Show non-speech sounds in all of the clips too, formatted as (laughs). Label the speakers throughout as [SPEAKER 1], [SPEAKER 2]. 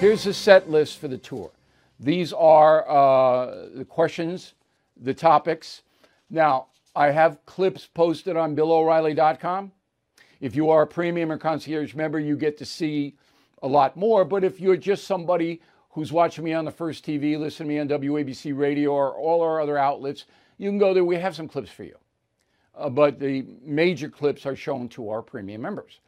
[SPEAKER 1] Here's the set list for the tour. These are uh, the questions, the topics. Now, I have clips posted on BillO'Reilly.com. If you are a premium or concierge member, you get to see a lot more. But if you're just somebody who's watching me on the First TV, listening to me on WABC Radio or all our other outlets, you can go there. We have some clips for you. Uh, but the major clips are shown to our premium members.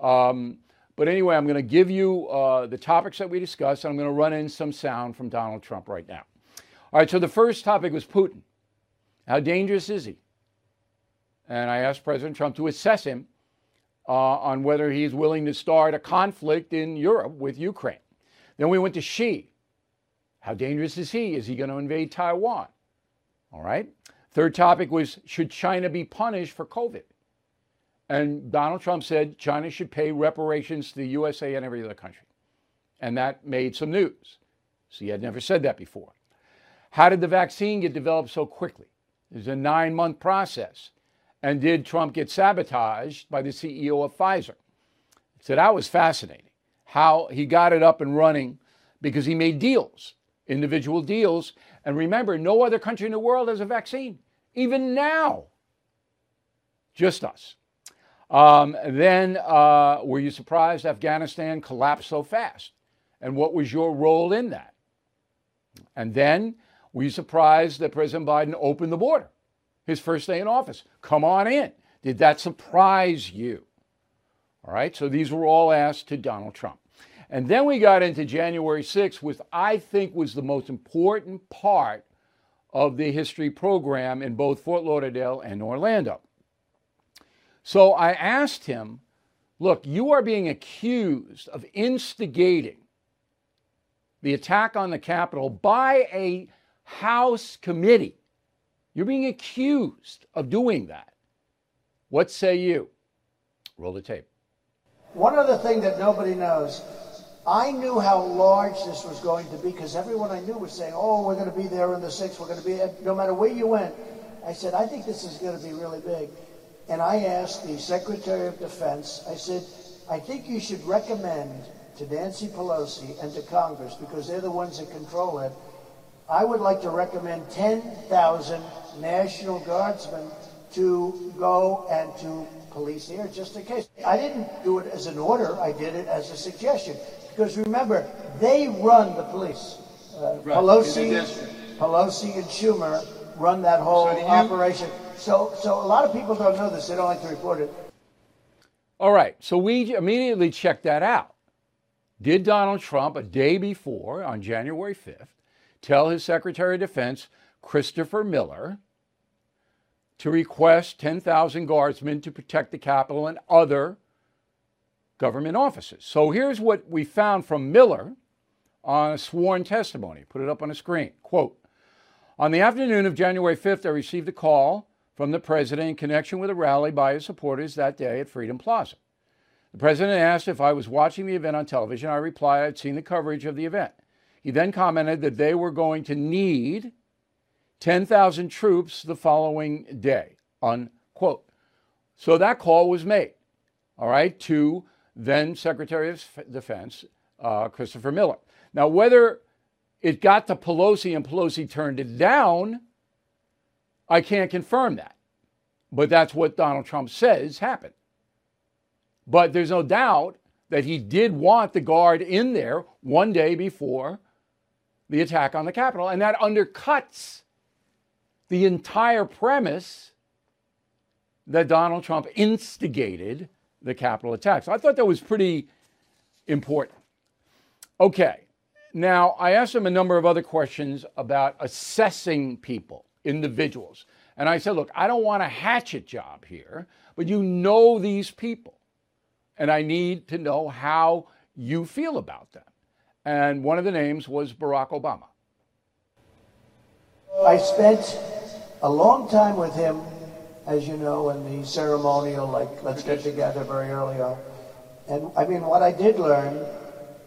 [SPEAKER 1] Um, but anyway, I'm going to give you uh, the topics that we discussed, and I'm going to run in some sound from Donald Trump right now. All right, so the first topic was Putin. How dangerous is he? And I asked President Trump to assess him uh, on whether he's willing to start a conflict in Europe with Ukraine. Then we went to Xi. How dangerous is he? Is he going to invade Taiwan? All right. Third topic was should China be punished for COVID? And Donald Trump said China should pay reparations to the USA and every other country. And that made some news. See, had never said that before. How did the vaccine get developed so quickly? It was a nine month process. And did Trump get sabotaged by the CEO of Pfizer? So that was fascinating. How he got it up and running because he made deals, individual deals. And remember, no other country in the world has a vaccine, even now. Just us. Um, then, uh, were you surprised Afghanistan collapsed so fast? And what was your role in that? And then, were you surprised that President Biden opened the border? his first day in office. Come on in. Did that surprise you? All right, so these were all asked to Donald Trump. And then we got into January 6th, which I think was the most important part of the history program in both Fort Lauderdale and Orlando. So I asked him, look, you are being accused of instigating the attack on the Capitol by a House committee you're being accused of doing that. What say you? Roll the tape.
[SPEAKER 2] One other thing that nobody knows I knew how large this was going to be because everyone I knew was saying, oh, we're going to be there in the 6th, we're going to be, no matter where you went. I said, I think this is going to be really big. And I asked the Secretary of Defense, I said, I think you should recommend to Nancy Pelosi and to Congress, because they're the ones that control it, I would like to recommend 10,000 National Guardsmen to go and to police here just in case. I didn't do it as an order, I did it as a suggestion. Because remember, they run the police. Uh, right. Pelosi, Pelosi and Schumer run that whole so operation. So, so a lot of people don't know this. They don't like to report it.
[SPEAKER 1] All right. So we immediately checked that out. Did Donald Trump, a day before, on January 5th, tell his Secretary of Defense Christopher Miller to request 10,000 guardsmen to protect the Capitol and other government offices. So here's what we found from Miller on a sworn testimony. Put it up on the screen. Quote On the afternoon of January 5th, I received a call from the president in connection with a rally by his supporters that day at Freedom Plaza. The president asked if I was watching the event on television. I replied I'd seen the coverage of the event. He then commented that they were going to need 10,000 troops the following day, unquote. So that call was made, all right, to then Secretary of Defense uh, Christopher Miller. Now, whether it got to Pelosi and Pelosi turned it down, I can't confirm that. But that's what Donald Trump says happened. But there's no doubt that he did want the guard in there one day before the attack on the Capitol. And that undercuts the entire premise that Donald Trump instigated the Capitol attack. So I thought that was pretty important. Okay, now I asked him a number of other questions about assessing people, individuals. And I said, look, I don't want a hatchet job here, but you know these people. And I need to know how you feel about them. And one of the names was Barack Obama.
[SPEAKER 2] I spent a long time with him, as you know, in the ceremonial, like, let's get together very early on. And I mean, what I did learn,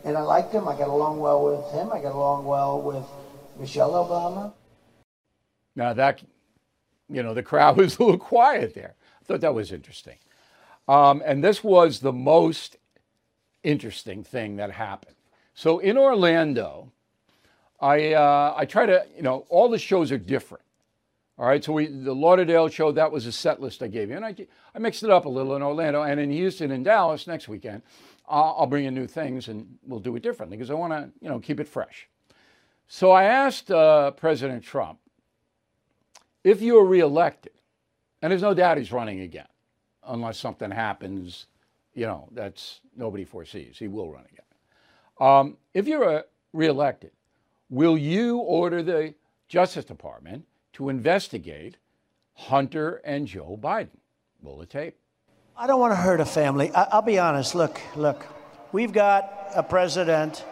[SPEAKER 2] and I liked him, I got along well with him, I got along well with Michelle Obama.
[SPEAKER 1] Now, that, you know, the crowd (laughs) was a little quiet there. I thought that was interesting. Um, and this was the most interesting thing that happened. So in Orlando, I uh, I try to you know all the shows are different. All right, so we the Lauderdale show that was a set list I gave you, and I I mixed it up a little in Orlando and in Houston and Dallas next weekend. I'll, I'll bring in new things and we'll do it differently because I want to you know keep it fresh. So I asked uh, President Trump if you were reelected, and there's no doubt he's running again, unless something happens, you know that's nobody foresees. He will run again. Um, if you're uh, reelected, will you order the Justice Department? to investigate Hunter and Joe Biden. Roll the tape.
[SPEAKER 2] I don't want to hurt a family. I- will be honest. Look, look, we've got a president.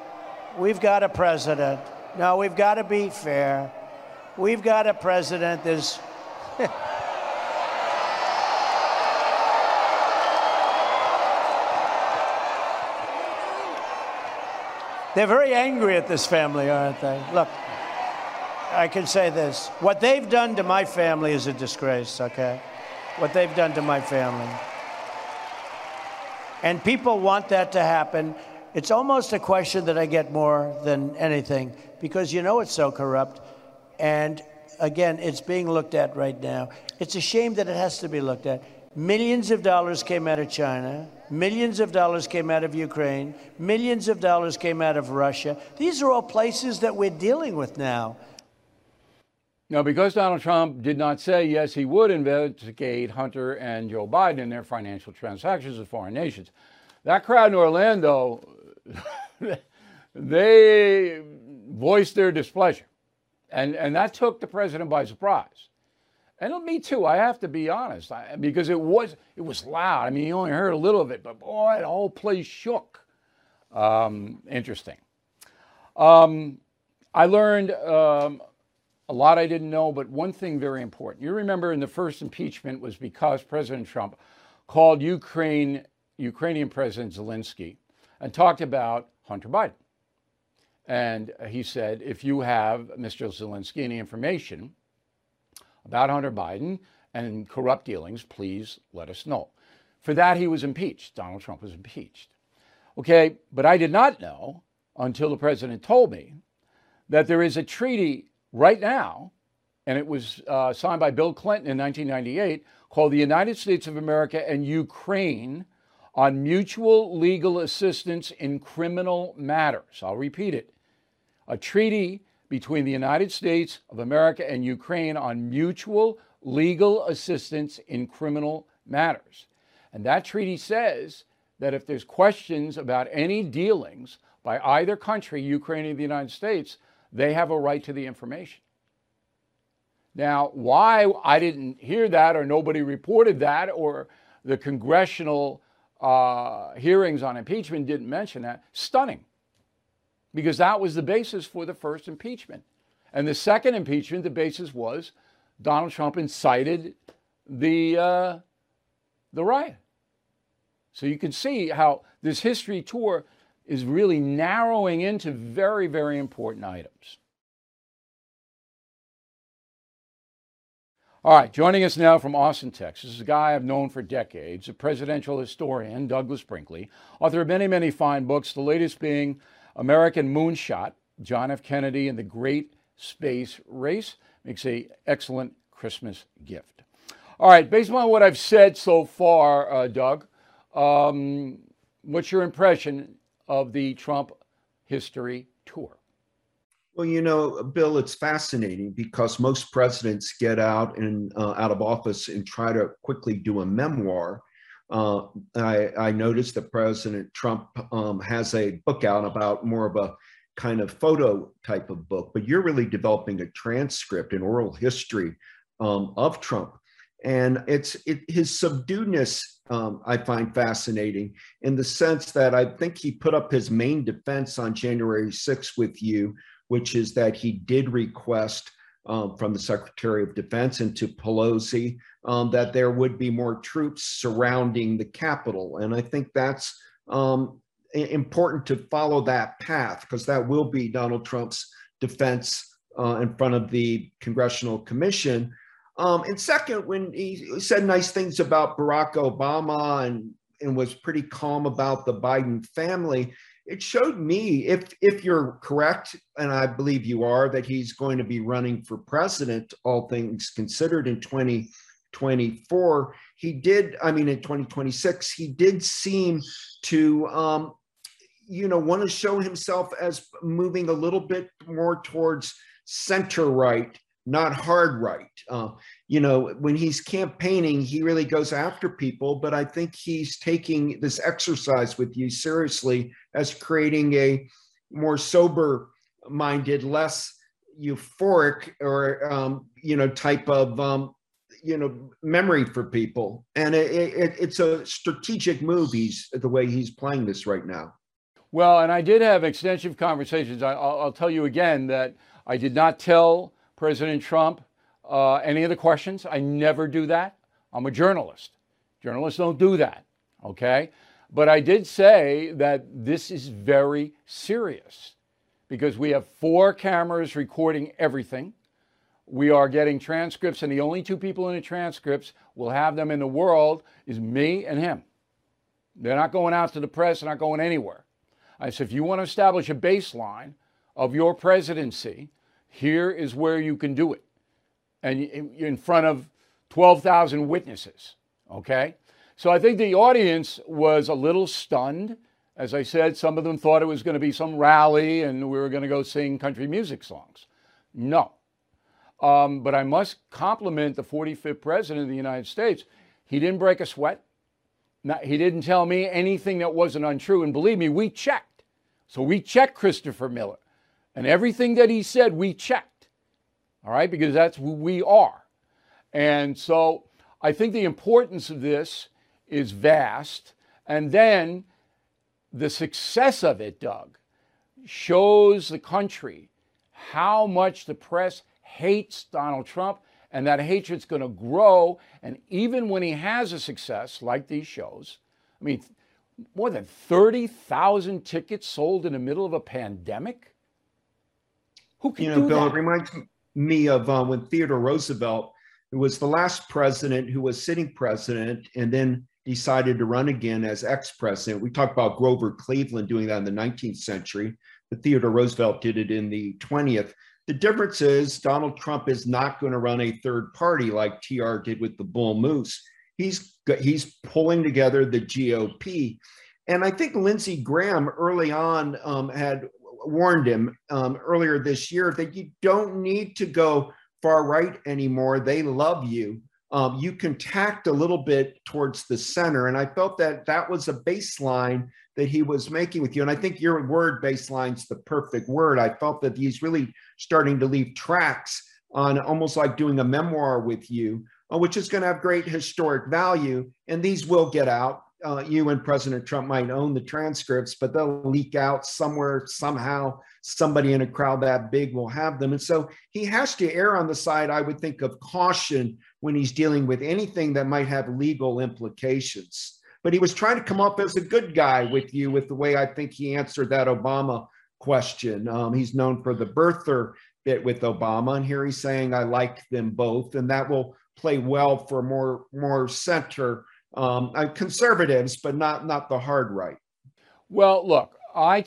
[SPEAKER 2] We've got a president. Now, we've got to be fair. We've got a president. There's. (laughs) They're very angry at this family, aren't they? Look. I can say this. What they've done to my family is a disgrace, okay? What they've done to my family. And people want that to happen. It's almost a question that I get more than anything because you know it's so corrupt. And again, it's being looked at right now. It's a shame that it has to be looked at. Millions of dollars came out of China. Millions of dollars came out of Ukraine. Millions of dollars came out of Russia. These are all places that we're dealing with now.
[SPEAKER 1] Now, because Donald Trump did not say, yes, he would investigate Hunter and Joe Biden in their financial transactions with foreign nations, that crowd in Orlando, (laughs) they voiced their displeasure. And, and that took the president by surprise. And me too, I have to be honest, I, because it was, it was loud. I mean, you only heard a little of it, but boy, the whole place shook. Um, interesting. Um, I learned um, a lot I didn't know, but one thing very important. You remember in the first impeachment was because President Trump called Ukraine Ukrainian President Zelensky and talked about Hunter Biden. And he said, if you have, Mr. Zelensky, any information about Hunter Biden and corrupt dealings, please let us know. For that, he was impeached. Donald Trump was impeached. Okay, but I did not know until the president told me that there is a treaty right now, and it was uh, signed by Bill Clinton in 1998, called the United States of America and Ukraine on mutual legal assistance in criminal matters. I'll repeat it. A treaty between the United States of America and Ukraine on mutual legal assistance in criminal matters. And that treaty says that if there's questions about any dealings by either country, Ukraine or the United States, they have a right to the information. Now, why I didn't hear that or nobody reported that or the congressional uh, hearings on impeachment didn't mention that, stunning. Because that was the basis for the first impeachment. And the second impeachment, the basis was Donald Trump incited the, uh, the riot. So you can see how this history tour is really narrowing into very, very important items. All right, joining us now from Austin, Texas, is a guy I've known for decades, a presidential historian, Douglas Brinkley, author of many, many fine books, the latest being American Moonshot, John F. Kennedy and the Great Space Race. Makes a excellent Christmas gift. All right, based on what I've said so far, uh, Doug, um, what's your impression of the Trump history tour?
[SPEAKER 3] Well, you know, Bill, it's fascinating because most presidents get out and uh, out of office and try to quickly do a memoir. Uh, I, I, noticed that President Trump um, has a book out about more of a kind of photo type of book, but you're really developing a transcript, an oral history um, of Trump. And it's it, his subduedness um, I find fascinating in the sense that I think he put up his main defense on January 6th with you, which is that he did request um, from the Secretary of Defense and to Pelosi um, that there would be more troops surrounding the Capitol. And I think that's um, important to follow that path because that will be Donald Trump's defense uh, in front of the Congressional Commission. Um, and second, when he said nice things about Barack Obama and, and was pretty calm about the Biden family, it showed me if if you're correct, and I believe you are, that he's going to be running for president, all things considered, in 2024. He did, I mean, in 2026, he did seem to um, you know, want to show himself as moving a little bit more towards center right, not hard right. Uh, you know, when he's campaigning, he really goes after people, but I think he's taking this exercise with you seriously as creating a more sober minded, less euphoric or, um, you know, type of, um, you know, memory for people. And it, it, it's a strategic move. He's the way he's playing this right now.
[SPEAKER 1] Well, and I did have extensive conversations. I, will tell you again that I did not tell President Trump uh, any of the questions. I never do that. I'm a journalist. Journalists don't do that, okay? But I did say that this is very serious because we have four cameras recording everything. We are getting transcripts, and the only two people in the transcripts will have them in the world is me and him. They're not going out to the press, they're not going anywhere. I said, if you want to establish a baseline of your presidency, here is where you can do it. And in front of 12,000 witnesses. Okay? So I think the audience was a little stunned. As I said, some of them thought it was going to be some rally and we were going to go sing country music songs. No. Um, but I must compliment the 45th president of the United States. He didn't break a sweat. he didn't tell me anything that wasn't untrue. And believe me, we checked. So we checked Christopher Miller. And everything that he said, we checked. All right, because that's who we are. And so I think the importance of this is vast. And then the success of it, Doug, shows the country how much the press hates Donald Trump, and that hatred's going to grow. And even when he has a success, like these shows, I mean, more than 30,000 tickets sold in the middle of a pandemic? Who can
[SPEAKER 3] you know,
[SPEAKER 1] do
[SPEAKER 3] Bill,
[SPEAKER 1] that?
[SPEAKER 3] it reminds me of uh, when Theodore Roosevelt, who was the last president who was sitting president and then decided to run again as ex-president. We talked about Grover Cleveland doing that in the 19th century, but Theodore Roosevelt did it in the 20th. The difference is Donald Trump is not going to run a third party like TR did with the Bull Moose he's he's pulling together the GOP, and I think Lindsey Graham early on um, had warned him um, earlier this year that you don't need to go far right anymore. They love you. Um, you can tact a little bit towards the center, and I felt that that was a baseline that he was making with you. And I think your word baseline's the perfect word. I felt that he's really starting to leave tracks on almost like doing a memoir with you uh, which is going to have great historic value. And these will get out. Uh, you and President Trump might own the transcripts, but they'll leak out somewhere, somehow. Somebody in a crowd that big will have them. And so he has to err on the side, I would think, of caution when he's dealing with anything that might have legal implications. But he was trying to come up as a good guy with you with the way I think he answered that Obama question. Um, he's known for the birther bit with Obama, and here he's saying, I like them both. And that will play well for more more center um, conservatives, but not not the hard right.
[SPEAKER 1] Well, look, I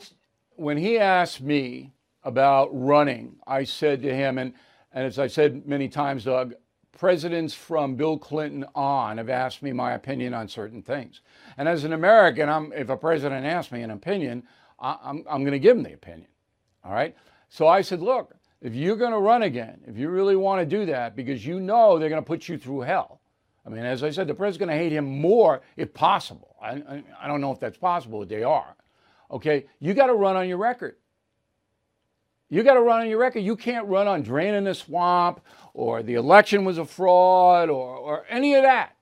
[SPEAKER 1] when he asked me about running, I said to him, and and as I said many times, Doug, presidents from Bill Clinton on have asked me my opinion on certain things, and as an American, I'm if a president asks me an opinion, I, I'm I'm going to give him the opinion. All right. So I said, look, if you're going to run again, if you really want to do that, because you know they're going to put you through hell. I mean, as I said, the president's going to hate him more if possible. I, I, I don't know if that's possible, but they are. Okay, you got to run on your record. You got to run on your record. You can't run on draining the swamp or the election was a fraud or, or any of that.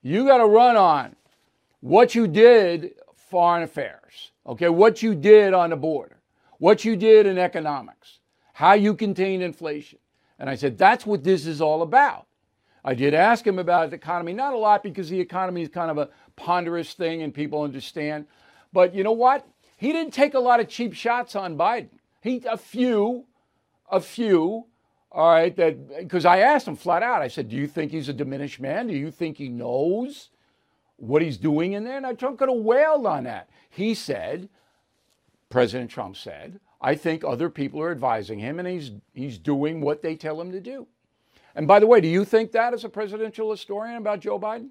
[SPEAKER 1] You got to run on what you did foreign affairs, okay, what you did on the border, what you did in economics, how you contained inflation. And I said, that's what this is all about. I did ask him about the economy, not a lot because the economy is kind of a ponderous thing and people understand. But you know what? He didn't take a lot of cheap shots on Biden. He a few, a few, all right, that because I asked him flat out, I said, Do you think he's a diminished man? Do you think he knows what he's doing in there? And Trump could have wailed on that. He said, President Trump said. I think other people are advising him, and he's he's doing what they tell him to do. And by the way, do you think that as a presidential historian about Joe Biden?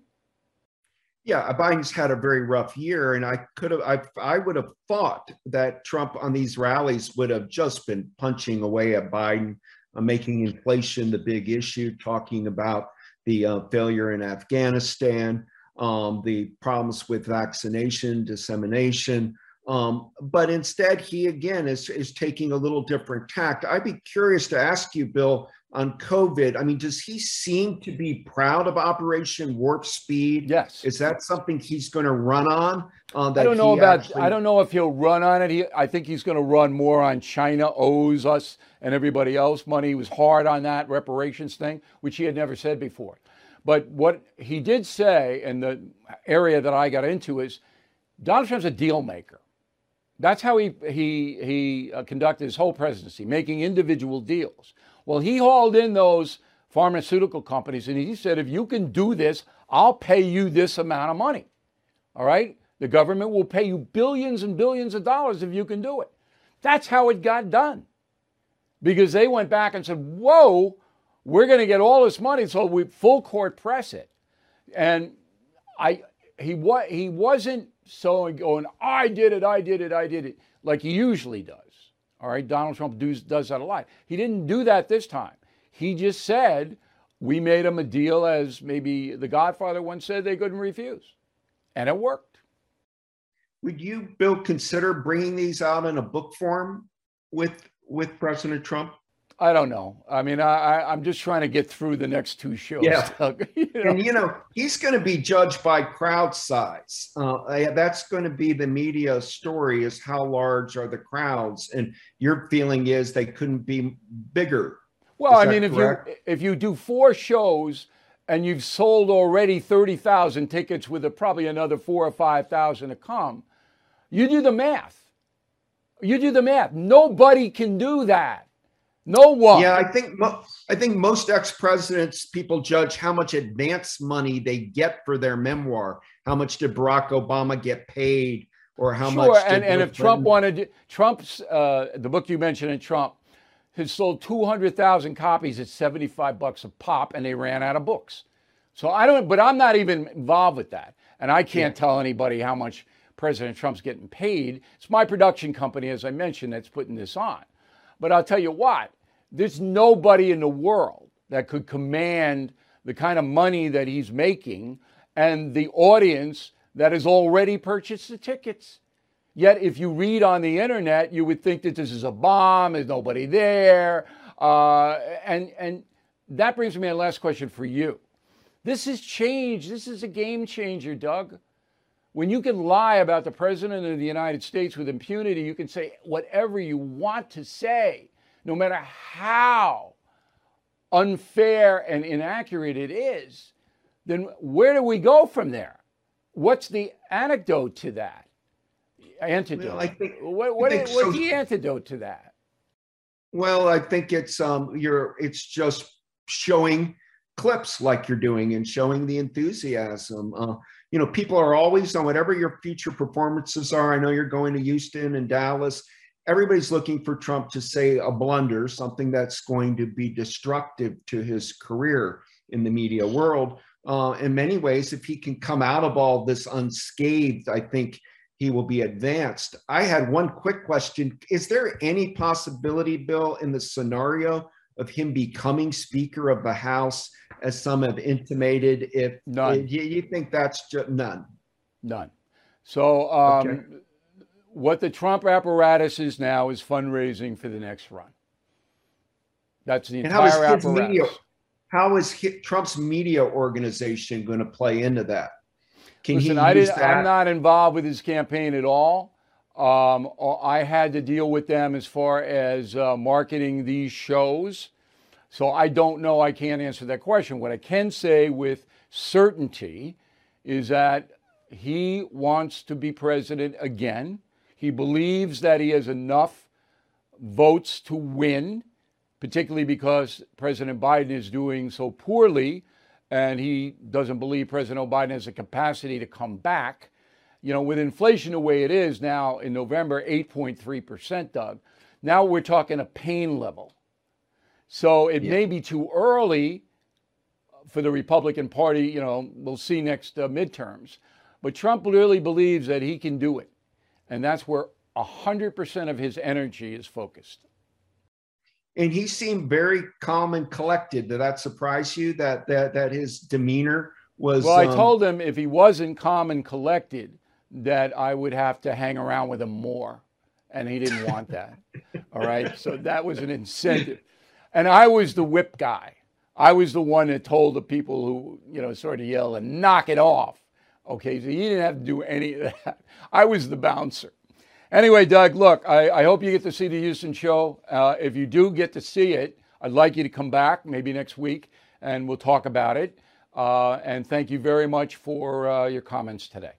[SPEAKER 3] Yeah, Biden's had a very rough year, and I could have, I, I would have thought that Trump on these rallies would have just been punching away at Biden, uh, making inflation the big issue, talking about the uh, failure in Afghanistan, um, the problems with vaccination dissemination. Um, but instead, he again is, is taking a little different tact. I'd be curious to ask you, Bill, on COVID. I mean, does he seem to be proud of Operation Warp Speed?
[SPEAKER 1] Yes.
[SPEAKER 3] Is that something he's going to run on?
[SPEAKER 1] Uh, I don't know about. Actually... I don't know if he'll run on it. He, I think he's going to run more on China owes us and everybody else money. He was hard on that reparations thing, which he had never said before. But what he did say, and the area that I got into is, Donald Trump's a deal maker. That's how he he he uh, conducted his whole presidency, making individual deals. Well, he hauled in those pharmaceutical companies and he said, if you can do this, I'll pay you this amount of money. All right? The government will pay you billions and billions of dollars if you can do it. That's how it got done. Because they went back and said, whoa, we're going to get all this money, so we full court press it. And I, he, wa- he wasn't so oh, going, I did it, I did it, I did it, like he usually does. All right, Donald Trump does, does that a lot. He didn't do that this time. He just said, we made him a deal as maybe the Godfather once said they couldn't refuse. And it worked.
[SPEAKER 3] Would you, Bill, consider bringing these out in a book form with with President Trump?
[SPEAKER 1] I don't know. I mean, I, I'm just trying to get through the next two shows.
[SPEAKER 3] Yeah. (laughs) you know? And, you know, he's going to be judged by crowd size. Uh, that's going to be the media story is how large are the crowds? And your feeling is they couldn't be bigger.
[SPEAKER 1] Well, I mean, correct? if you if you do four shows and you've sold already 30,000 tickets with a, probably another four or 5,000 to come, you do the math. You do the math. Nobody can do that. No one.
[SPEAKER 3] Yeah, I think mo- I think most ex-presidents people judge how much advance money they get for their memoir. How much did Barack Obama get paid, or how
[SPEAKER 1] sure,
[SPEAKER 3] much?
[SPEAKER 1] and, and if Trump wanted Trump's uh, the book you mentioned in Trump has sold two hundred thousand copies at seventy five bucks a pop, and they ran out of books. So I don't, but I'm not even involved with that, and I can't yeah. tell anybody how much President Trump's getting paid. It's my production company, as I mentioned, that's putting this on. But I'll tell you what, there's nobody in the world that could command the kind of money that he's making and the audience that has already purchased the tickets. Yet, if you read on the internet, you would think that this is a bomb, there's nobody there. Uh, and, and that brings me to my last question for you. This has changed. This is a game changer, Doug. When you can lie about the President of the United States with impunity, you can say whatever you want to say no matter how unfair and inaccurate it is, then where do we go from there? What's the antidote to that? Antidote. Well, I think, what, what I think is, what's the antidote to that?
[SPEAKER 3] Well, I think it's um you're it's just showing clips like you're doing and showing the enthusiasm. Uh, you know, people are always on whatever your future performances are. I know you're going to Houston and Dallas everybody's looking for Trump to say a blunder, something that's going to be destructive to his career in the media world. Uh, in many ways, if he can come out of all this unscathed, I think he will be advanced. I had one quick question. Is there any possibility, Bill, in the scenario of him becoming Speaker of the House, as some have intimated? If,
[SPEAKER 1] none.
[SPEAKER 3] you, you, think that's just none?
[SPEAKER 1] None. So um, okay what the Trump apparatus is now is fundraising for the next run. That's the entire how apparatus.
[SPEAKER 3] Media, how is Trump's media organization going to play into that?
[SPEAKER 1] Can Listen, he I did, that? I'm not involved with his campaign at all. Um, I had to deal with them as far as uh, marketing these shows. So I don't know. I can't answer that question. What I can say with certainty is that he wants to be president again. He believes that he has enough votes to win, particularly because President Biden is doing so poorly and he doesn't believe President Biden has the capacity to come back. You know, with inflation the way it is now in November, 8.3%, Doug, now we're talking a pain level. So it yeah. may be too early for the Republican Party. You know, we'll see next uh, midterms. But Trump really believes that he can do it. And that's where 100% of his energy is focused.
[SPEAKER 3] And he seemed very calm and collected. Did that surprise you that that, that his demeanor was?
[SPEAKER 1] Well, I um, told him if he wasn't calm and collected, that I would have to hang around with him more. And he didn't want (laughs) that. All right. So that was an incentive. And I was the whip guy. I was the one that told the people who, you know, sort of yell and knock it off. Okay. So he didn't have to do any of that. I was the bouncer. Anyway, Doug, look, I, I hope you get to see the Houston show. Uh, if you do get to see it, I'd like you to come back maybe next week and we'll talk about it. Uh, and thank you very much for uh, your comments today.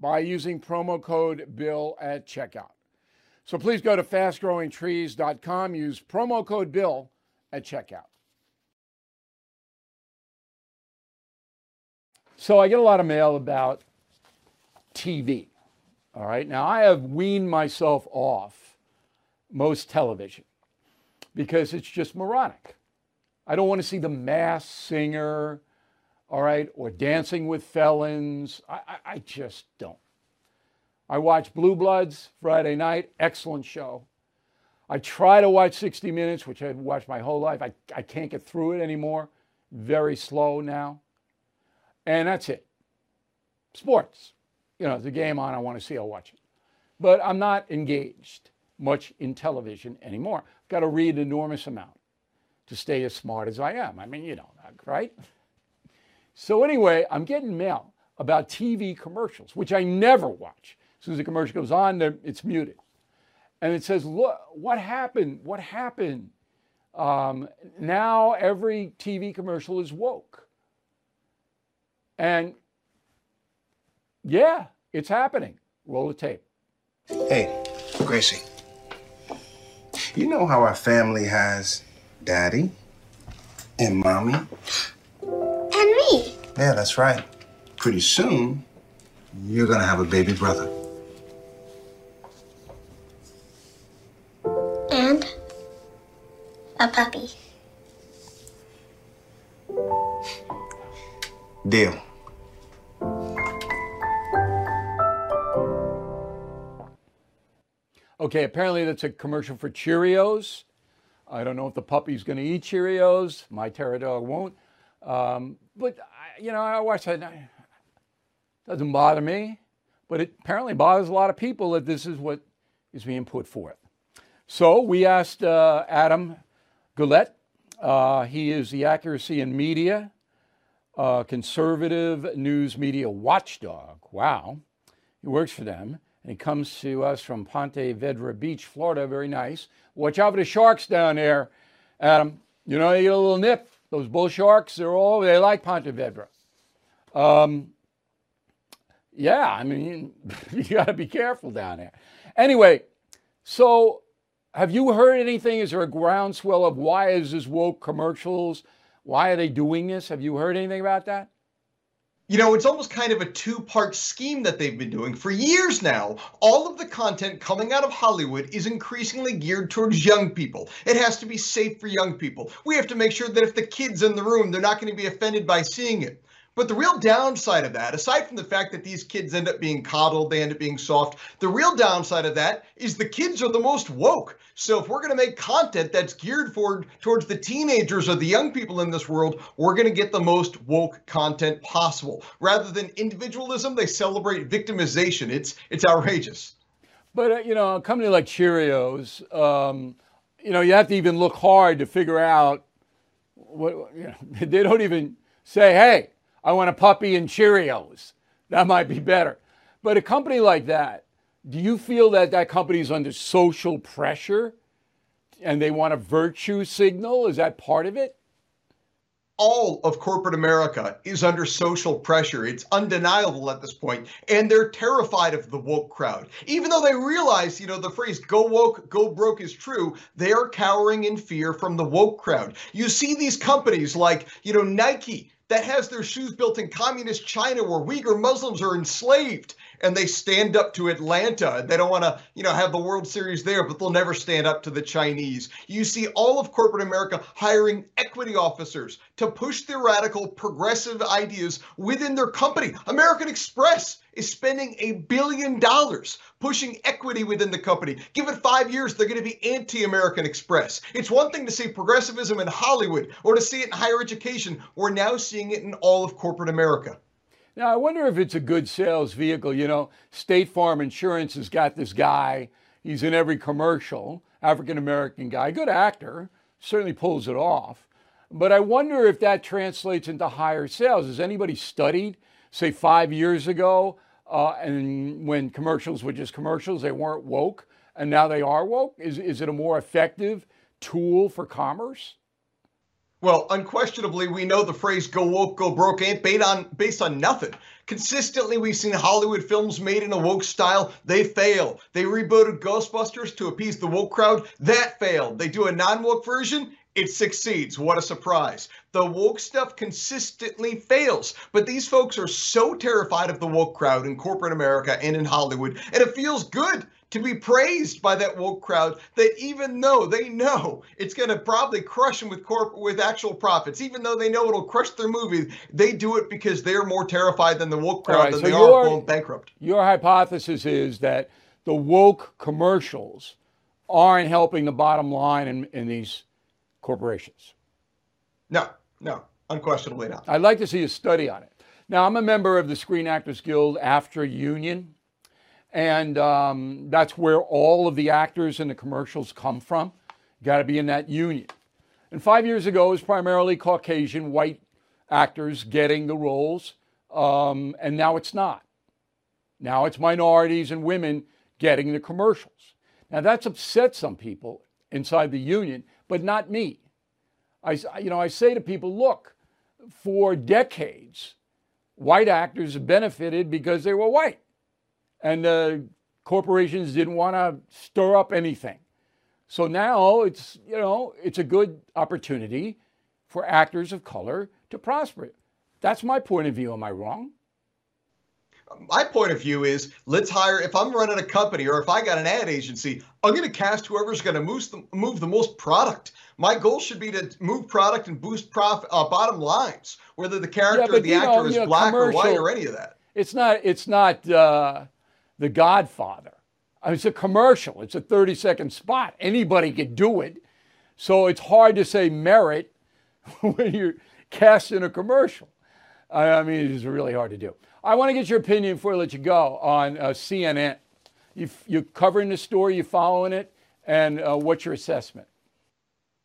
[SPEAKER 1] by using promo code BILL at checkout. So please go to fastgrowingtrees.com, use promo code BILL at checkout. So I get a lot of mail about TV. All right. Now I have weaned myself off most television because it's just moronic. I don't want to see the Masked Singer all right, or Dancing with Felons. I, I, I just don't. I watch Blue Bloods Friday night, excellent show. I try to watch 60 Minutes, which I've watched my whole life. I, I can't get through it anymore. Very slow now. And that's it. Sports. You know, the game on, I want to see, I'll watch it. But I'm not engaged much in television anymore. I've got to read an enormous amount to stay as smart as I am. I mean, you know, right? So anyway, I'm getting mail about TV commercials, which I never watch. As soon as the commercial goes on, it's muted. And it says, look, what happened? What happened? Um, now every TV commercial is woke. And yeah, it's happening. Roll the tape.
[SPEAKER 4] Hey, Gracie. You know how our family has daddy and mommy. Yeah, that's right. Pretty soon, you're gonna have a baby brother.
[SPEAKER 5] And a puppy.
[SPEAKER 4] Deal.
[SPEAKER 1] Okay, apparently that's a commercial for Cheerios. I don't know if the puppy's going to eat Cheerios. My terror dog won't. Um, but you know, I watch that. Doesn't bother me, but it apparently bothers a lot of people that this is what is being put forth. So we asked uh, Adam Guillette. Uh, he is the accuracy in media, uh, conservative news media watchdog. Wow, he works for them. And he comes to us from Ponte Vedra Beach, Florida. Very nice. Watch out for the sharks down there, Adam. You know, you get a little nip those bull sharks, they're all, they like Ponte Vedra. Um, yeah, I mean, (laughs) you got to be careful down there. Anyway, so have you heard anything? Is there a groundswell of why is this woke commercials? Why are they doing this? Have you heard anything about that?
[SPEAKER 6] You know, it's almost kind of a two part scheme that they've been doing for years now. All of the content coming out of Hollywood is increasingly geared towards young people. It has to be safe for young people. We have to make sure that if the kid's in the room, they're not going to be offended by seeing it. But the real downside of that, aside from the fact that these kids end up being coddled, they end up being soft, the real downside of that is the kids are the most woke. So if we're going to make content that's geared for towards the teenagers or the young people in this world, we're going to get the most woke content possible. Rather than individualism, they celebrate victimization. It's it's outrageous.
[SPEAKER 1] But uh, you know, a company like Cheerios, um, you know, you have to even look hard to figure out what you know, (laughs) they don't even say, "Hey, I want a puppy and Cheerios." That might be better. But a company like that, do you feel that that company is under social pressure and they want a virtue signal? Is that part of it?
[SPEAKER 6] all of corporate America is under social pressure. It's undeniable at this point, and they're terrified of the woke crowd. Even though they realize, you know, the phrase go woke, go broke is true, they are cowering in fear from the woke crowd. You see these companies like, you know, Nike that has their shoes built in communist China where Uyghur Muslims are enslaved and they stand up to Atlanta. They don't want to, you know, have the World Series there, but they'll never stand up to the Chinese. You see all of corporate America hiring equity officers to push their radical progressive ideas within their company. American Express is spending a billion dollars pushing equity within the company. Give it five years, they're going to be anti American Express. It's one thing to see progressivism in Hollywood or to see it in higher education. We're now seeing it in all of corporate America.
[SPEAKER 1] Now, I wonder if it's a good sales vehicle. You know, State Farm Insurance has got this guy, he's in every commercial, African American guy, good actor, certainly pulls it off. But I wonder if that translates into higher sales. Has anybody studied, say, five years ago, uh, and when commercials were just commercials, they weren't woke, and now they are woke? Is, is it a more effective tool for commerce?
[SPEAKER 6] Well, unquestionably, we know the phrase "go woke, go broke" ain't based on based on nothing. Consistently, we've seen Hollywood films made in a woke style. They fail. They rebooted Ghostbusters to appease the woke crowd. That failed. They do a non-woke version. It succeeds. What a surprise. The woke stuff consistently fails. But these folks are so terrified of the woke crowd in corporate America and in Hollywood, and it feels good to be praised by that woke crowd that even though they know it's going to probably crush them with corp with actual profits, even though they know it'll crush their movie, they do it because they're more terrified than the woke crowd right, than so they your, are going bankrupt.
[SPEAKER 1] Your hypothesis is that the woke commercials aren't helping the bottom line in, in these corporations.
[SPEAKER 6] No, no, unquestionably not.
[SPEAKER 1] I'd like to see a study on it. Now, I'm a member of the Screen Actors Guild AFTRA Union. And um, that's where all of the actors in the commercials come from. Got to be in that union. And five years ago, it was primarily Caucasian white actors getting the roles, um, and now it's not. Now it's minorities and women getting the commercials. Now that's upset some people inside the union, but not me. I, you know, I say to people, look, for decades, white actors benefited because they were white and the corporations didn't want to stir up anything. So now it's, you know, it's a good opportunity for actors of color to prosper. That's my point of view. Am I wrong?
[SPEAKER 6] My point of view is let's hire, if I'm running a company or if I got an ad agency, I'm going to cast whoever's going to move the, move the most product. My goal should be to move product and boost profit, uh, bottom lines, whether the character yeah, or the actor know, is you know, black or white or any of that.
[SPEAKER 1] It's not, it's not, uh, the Godfather. It's a commercial, it's a 30 second spot. Anybody could do it. So it's hard to say merit (laughs) when you're casting a commercial. I mean, it is really hard to do. I want to get your opinion before I let you go on uh, CNN. You, you're covering the story, you're following it, and uh, what's your assessment?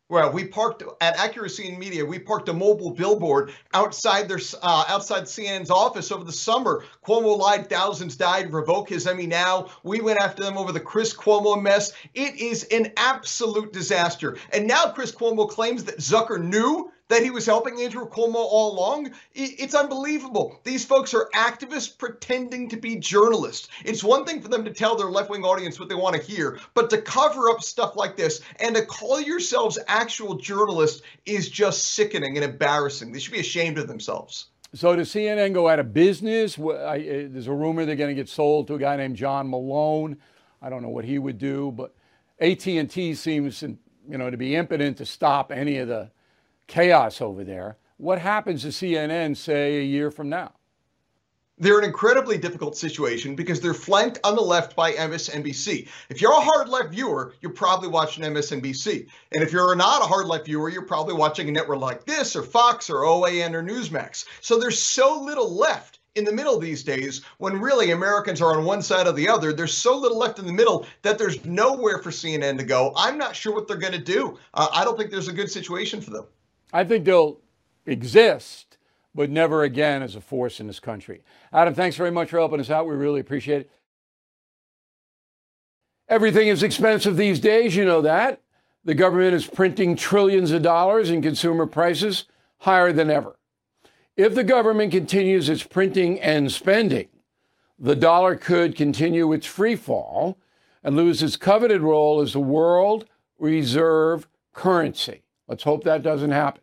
[SPEAKER 6] Well, we parked at Accuracy in Media. We parked a mobile billboard outside their uh, outside CNN's office over the summer. Cuomo lied, thousands died. Revoke his Emmy now. We went after them over the Chris Cuomo mess. It is an absolute disaster. And now Chris Cuomo claims that Zucker knew that he was helping Andrew Cuomo all along? It's unbelievable. These folks are activists pretending to be journalists. It's one thing for them to tell their left wing audience what they want to hear, but to cover up stuff like this and to call yourselves actual journalists is just sickening and embarrassing. They should be ashamed of themselves.
[SPEAKER 1] So does CNN go out of business? Uh, there's a rumor they're going to get sold to a guy named John Malone. I don't know what he would do, but AT&T seems, you know, to be impotent to stop any of the chaos over there. what happens to CNN, say, a year from now?
[SPEAKER 6] They're an incredibly difficult situation because they're flanked on the left by MSNBC. If you're a hard left viewer, you're probably watching MSNBC. And if you're not a hard left viewer, you're probably watching a network like this or Fox or OAN or Newsmax. So there's so little left in the middle these days when really Americans are on one side or the other. There's so little left in the middle that there's nowhere for CNN to go. I'm not sure what they're going to do. Uh, I don't think there's a good situation for them.
[SPEAKER 1] I think they'll exist, but never again as a force in this country. Adam, thanks very much for helping us out. We really appreciate it. Everything is expensive these days, you know that. The government is printing trillions of dollars and consumer prices higher than ever. If the government continues its printing and spending, the dollar could continue its free fall and lose its coveted role as the world reserve currency. Let's hope that doesn't happen.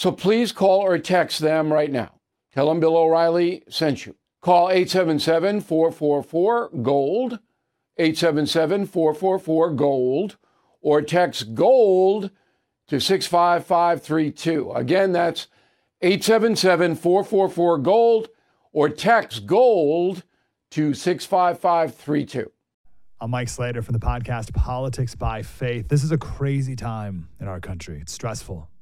[SPEAKER 1] So please call or text them right now. Tell them Bill O'Reilly sent you. Call 877 444 GOLD, 877 444 GOLD, or text GOLD to 65532. Again, that's 877 444 GOLD, or text GOLD to 65532.
[SPEAKER 7] I'm Mike Slater from the podcast Politics by Faith. This is a crazy time in our country. It's stressful,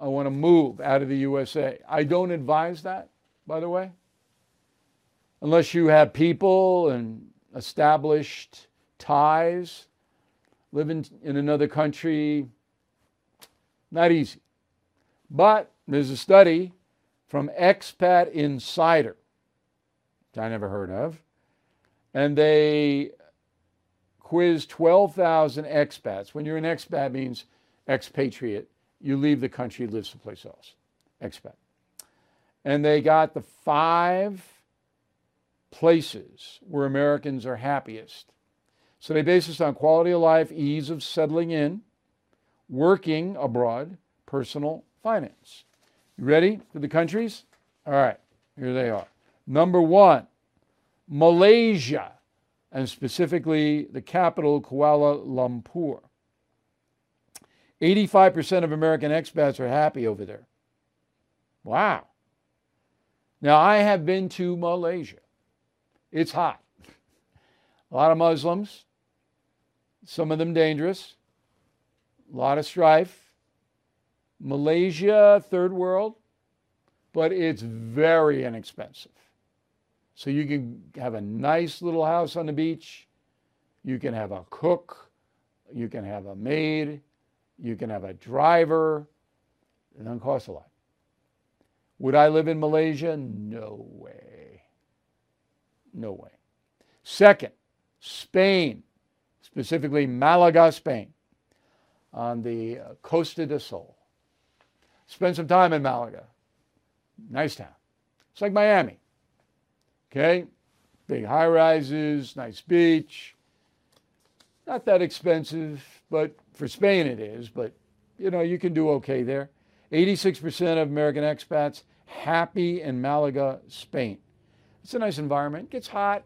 [SPEAKER 1] I want to move out of the USA. I don't advise that, by the way, unless you have people and established ties living in another country. Not easy. But there's a study from Expat Insider, which I never heard of, and they quizzed 12,000 expats. When you're an expat, means expatriate. You leave the country, live someplace else. Expat. And they got the five places where Americans are happiest. So they base this on quality of life, ease of settling in, working abroad, personal finance. You ready for the countries? All right, here they are. Number one, Malaysia, and specifically the capital, Kuala Lumpur. 85% of American expats are happy over there. Wow. Now, I have been to Malaysia. It's hot. A lot of Muslims, some of them dangerous, a lot of strife. Malaysia, third world, but it's very inexpensive. So you can have a nice little house on the beach. You can have a cook. You can have a maid. You can have a driver. It doesn't cost a lot. Would I live in Malaysia? No way. No way. Second, Spain, specifically Malaga, Spain, on the uh, Costa del Sol. Spend some time in Malaga. Nice town. It's like Miami. Okay? Big high rises, nice beach. Not that expensive, but for Spain it is, but you know, you can do okay there. 86% of American expats happy in Malaga, Spain. It's a nice environment. Gets hot,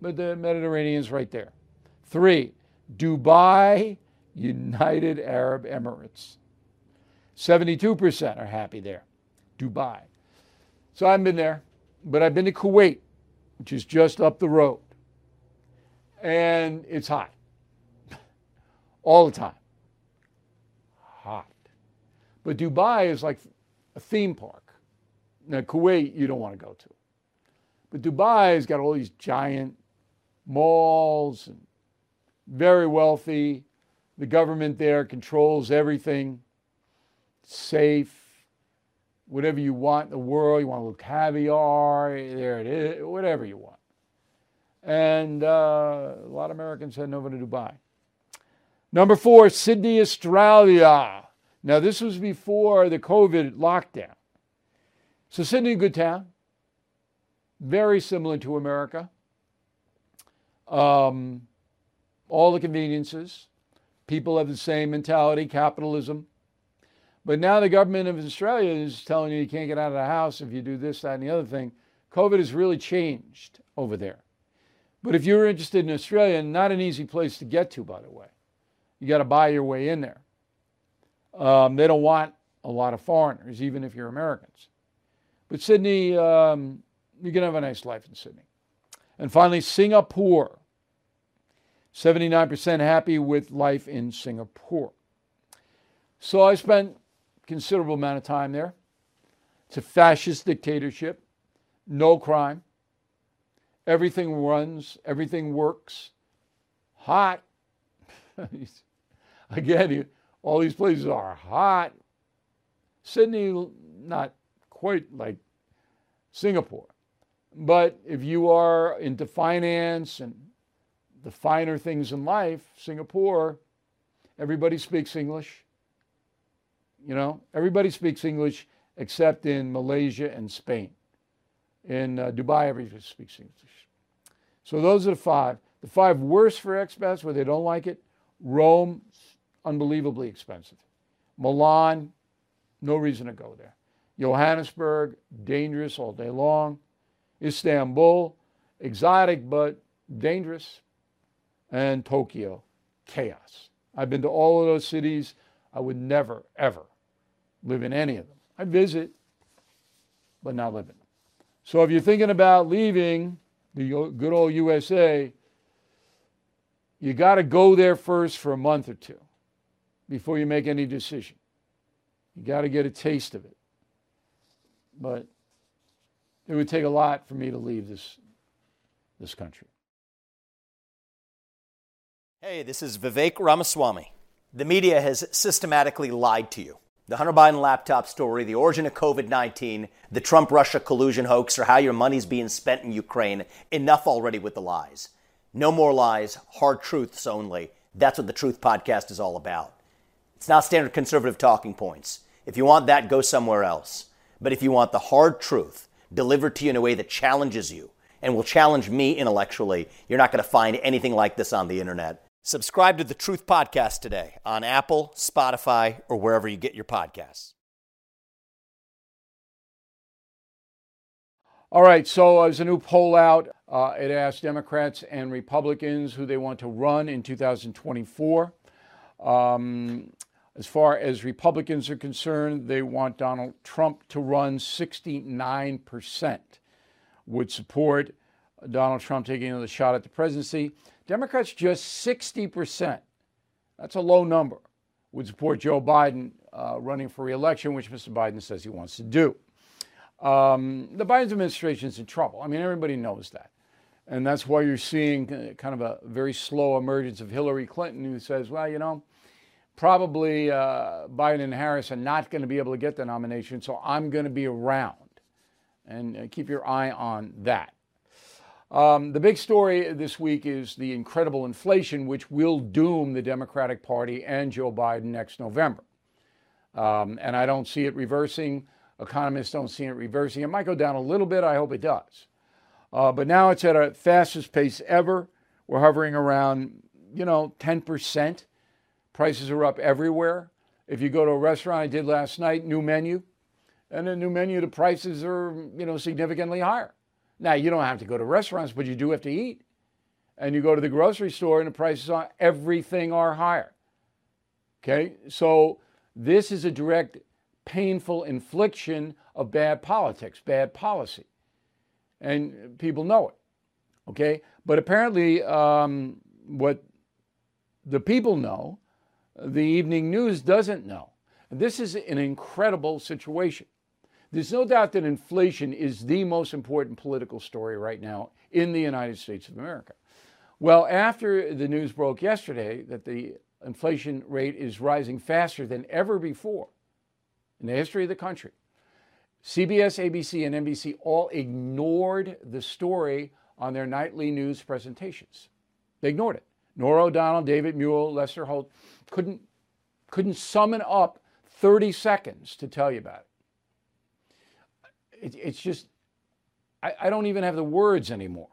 [SPEAKER 1] but the Mediterranean's right there. Three, Dubai, United Arab Emirates. 72% are happy there. Dubai. So I've been there, but I've been to Kuwait, which is just up the road. And it's hot all the time. Hot. But Dubai is like a theme park. Now, Kuwait, you don't want to go to. But Dubai has got all these giant malls and very wealthy. The government there controls everything. Safe. Whatever you want in the world, you want a little caviar, there it is, whatever you want. And uh, a lot of Americans heading over to Dubai. Number four, Sydney, Australia. Now, this was before the COVID lockdown. So, Sydney, good town, very similar to America. Um, all the conveniences. People have the same mentality, capitalism. But now the government of Australia is telling you you can't get out of the house if you do this, that, and the other thing. COVID has really changed over there. But if you're interested in Australia, not an easy place to get to, by the way. You got to buy your way in there. Um, they don't want a lot of foreigners, even if you're Americans. But Sydney, um, you can have a nice life in Sydney. And finally, Singapore. 79% happy with life in Singapore. So I spent considerable amount of time there. It's a fascist dictatorship, no crime. Everything runs, everything works. Hot. (laughs) Again, all these places are hot. Sydney, not quite like Singapore. But if you are into finance and the finer things in life, Singapore, everybody speaks English. You know, everybody speaks English except in Malaysia and Spain. In uh, Dubai, everybody speaks English. So those are the five. The five worst for expats where they don't like it Rome, unbelievably expensive. Milan, no reason to go there. Johannesburg, dangerous all day long. Istanbul, exotic but dangerous. And Tokyo, chaos. I've been to all of those cities. I would never, ever live in any of them. I visit, but not live in them. So if you're thinking about leaving the good old USA, you got to go there first for a month or two before you make any decision. You got to get a taste of it. But it would take a lot for me to leave this, this country.
[SPEAKER 8] Hey, this is Vivek Ramaswamy. The media has systematically lied to you. The Hunter Biden laptop story, the origin of COVID 19, the Trump Russia collusion hoax, or how your money's being spent in Ukraine. Enough already with the lies. No more lies, hard truths only. That's what the Truth Podcast is all about. It's not standard conservative talking points. If you want that, go somewhere else. But if you want the hard truth delivered to you in a way that challenges you and will challenge me intellectually, you're not going to find anything like this on the internet. Subscribe to the Truth Podcast today on Apple, Spotify, or wherever you get your podcasts.
[SPEAKER 1] All right, so there's a new poll out. Uh, it asked Democrats and Republicans who they want to run in 2024. Um, as far as Republicans are concerned, they want Donald Trump to run 69%, would support Donald Trump taking another shot at the presidency. Democrats just 60%. That's a low number. Would support Joe Biden uh, running for reelection, which Mr. Biden says he wants to do. Um, the Biden administration is in trouble. I mean, everybody knows that. And that's why you're seeing uh, kind of a very slow emergence of Hillary Clinton, who says, well, you know, probably uh, Biden and Harris are not going to be able to get the nomination, so I'm going to be around. And uh, keep your eye on that. Um, the big story this week is the incredible inflation, which will doom the Democratic Party and Joe Biden next November. Um, and I don't see it reversing. Economists don't see it reversing. It might go down a little bit. I hope it does. Uh, but now it's at a fastest pace ever. We're hovering around, you know, 10%. Prices are up everywhere. If you go to a restaurant, I did last night, new menu, and a new menu, the prices are, you know, significantly higher. Now, you don't have to go to restaurants, but you do have to eat. And you go to the grocery store and the prices on everything are higher. Okay? So this is a direct, painful infliction of bad politics, bad policy. And people know it. Okay? But apparently, um, what the people know the evening news doesn't know. This is an incredible situation. There's no doubt that inflation is the most important political story right now in the United States of America. Well, after the news broke yesterday that the inflation rate is rising faster than ever before in the history of the country, CBS, ABC, and NBC all ignored the story on their nightly news presentations. They ignored it. Norah O'Donnell, David Muir, Lester Holt couldn't, couldn't summon up 30 seconds to tell you about it it, it's just, I, I don't even have the words anymore.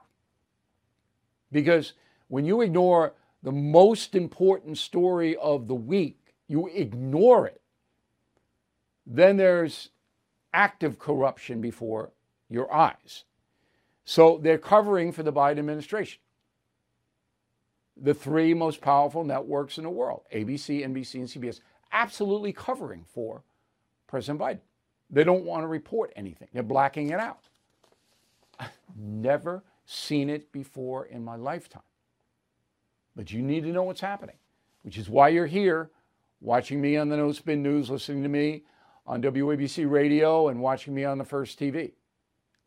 [SPEAKER 1] Because when you ignore the most important story of the week, you ignore it, then there's active corruption before your eyes. So they're covering for the Biden administration. The three most powerful networks in the world ABC, NBC, and CBS absolutely covering for President Biden. They don't want to report anything, they're blacking it out. I've (laughs) never seen it before in my lifetime. But you need to know what's happening, which is why you're here watching me on the No Spin News, listening to me on WABC radio, and watching me on the First TV.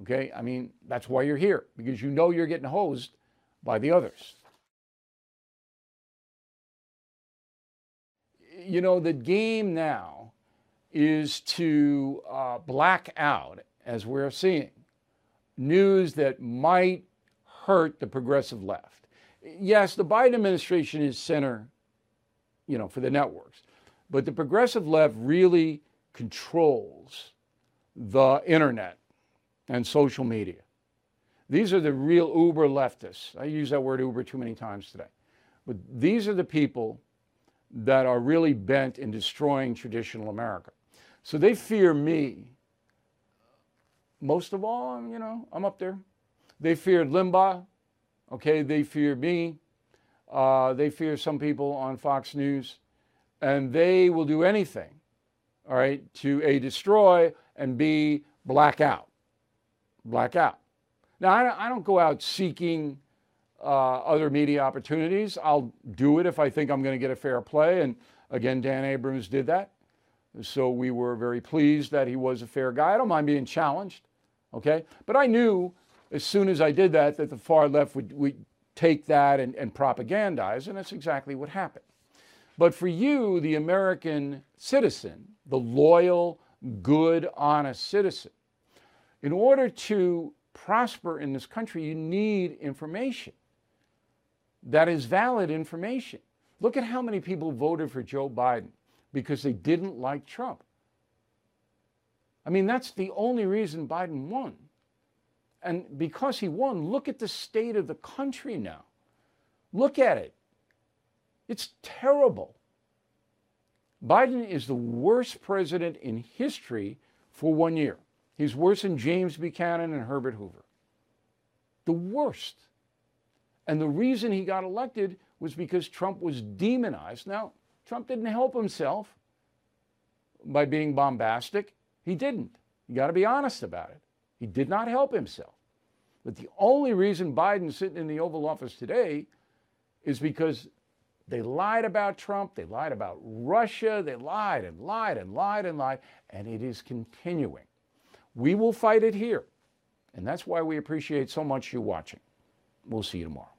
[SPEAKER 1] Okay? I mean, that's why you're here, because you know you're getting hosed by the others. You know, the game now is to uh, black out, as we're seeing, news that might hurt the progressive left. Yes, the Biden administration is center, you know, for the networks, but the progressive left really controls the internet and social media. These are the real uber leftists. I use that word uber too many times today. But these are the people that are really bent in destroying traditional America. So they fear me. Most of all, you know, I'm up there. They feared Limbaugh. Okay, they fear me. Uh, they fear some people on Fox News. And they will do anything, all right, to A, destroy, and B, black out. Black out. Now, I don't go out seeking uh, other media opportunities. I'll do it if I think I'm going to get a fair play. And again, Dan Abrams did that. So we were very pleased that he was a fair guy. I don't mind being challenged, okay? But I knew as soon as I did that that the far left would, would take that and, and propagandize, and that's exactly what happened. But for you, the American citizen, the loyal, good, honest citizen, in order to prosper in this country, you need information that is valid information. Look at how many people voted for Joe Biden because they didn't like Trump. I mean, that's the only reason Biden won. And because he won, look at the state of the country now. Look at it. It's terrible. Biden is the worst president in history for one year. He's worse than James Buchanan and Herbert Hoover. The worst. And the reason he got elected was because Trump was demonized. Now, Trump didn't help himself by being bombastic. He didn't. You got to be honest about it. He did not help himself. But the only reason Biden's sitting in the Oval Office today is because they lied about Trump, they lied about Russia, they lied and lied and lied and lied, and it is continuing. We will fight it here. And that's why we appreciate so much you watching. We'll see you tomorrow.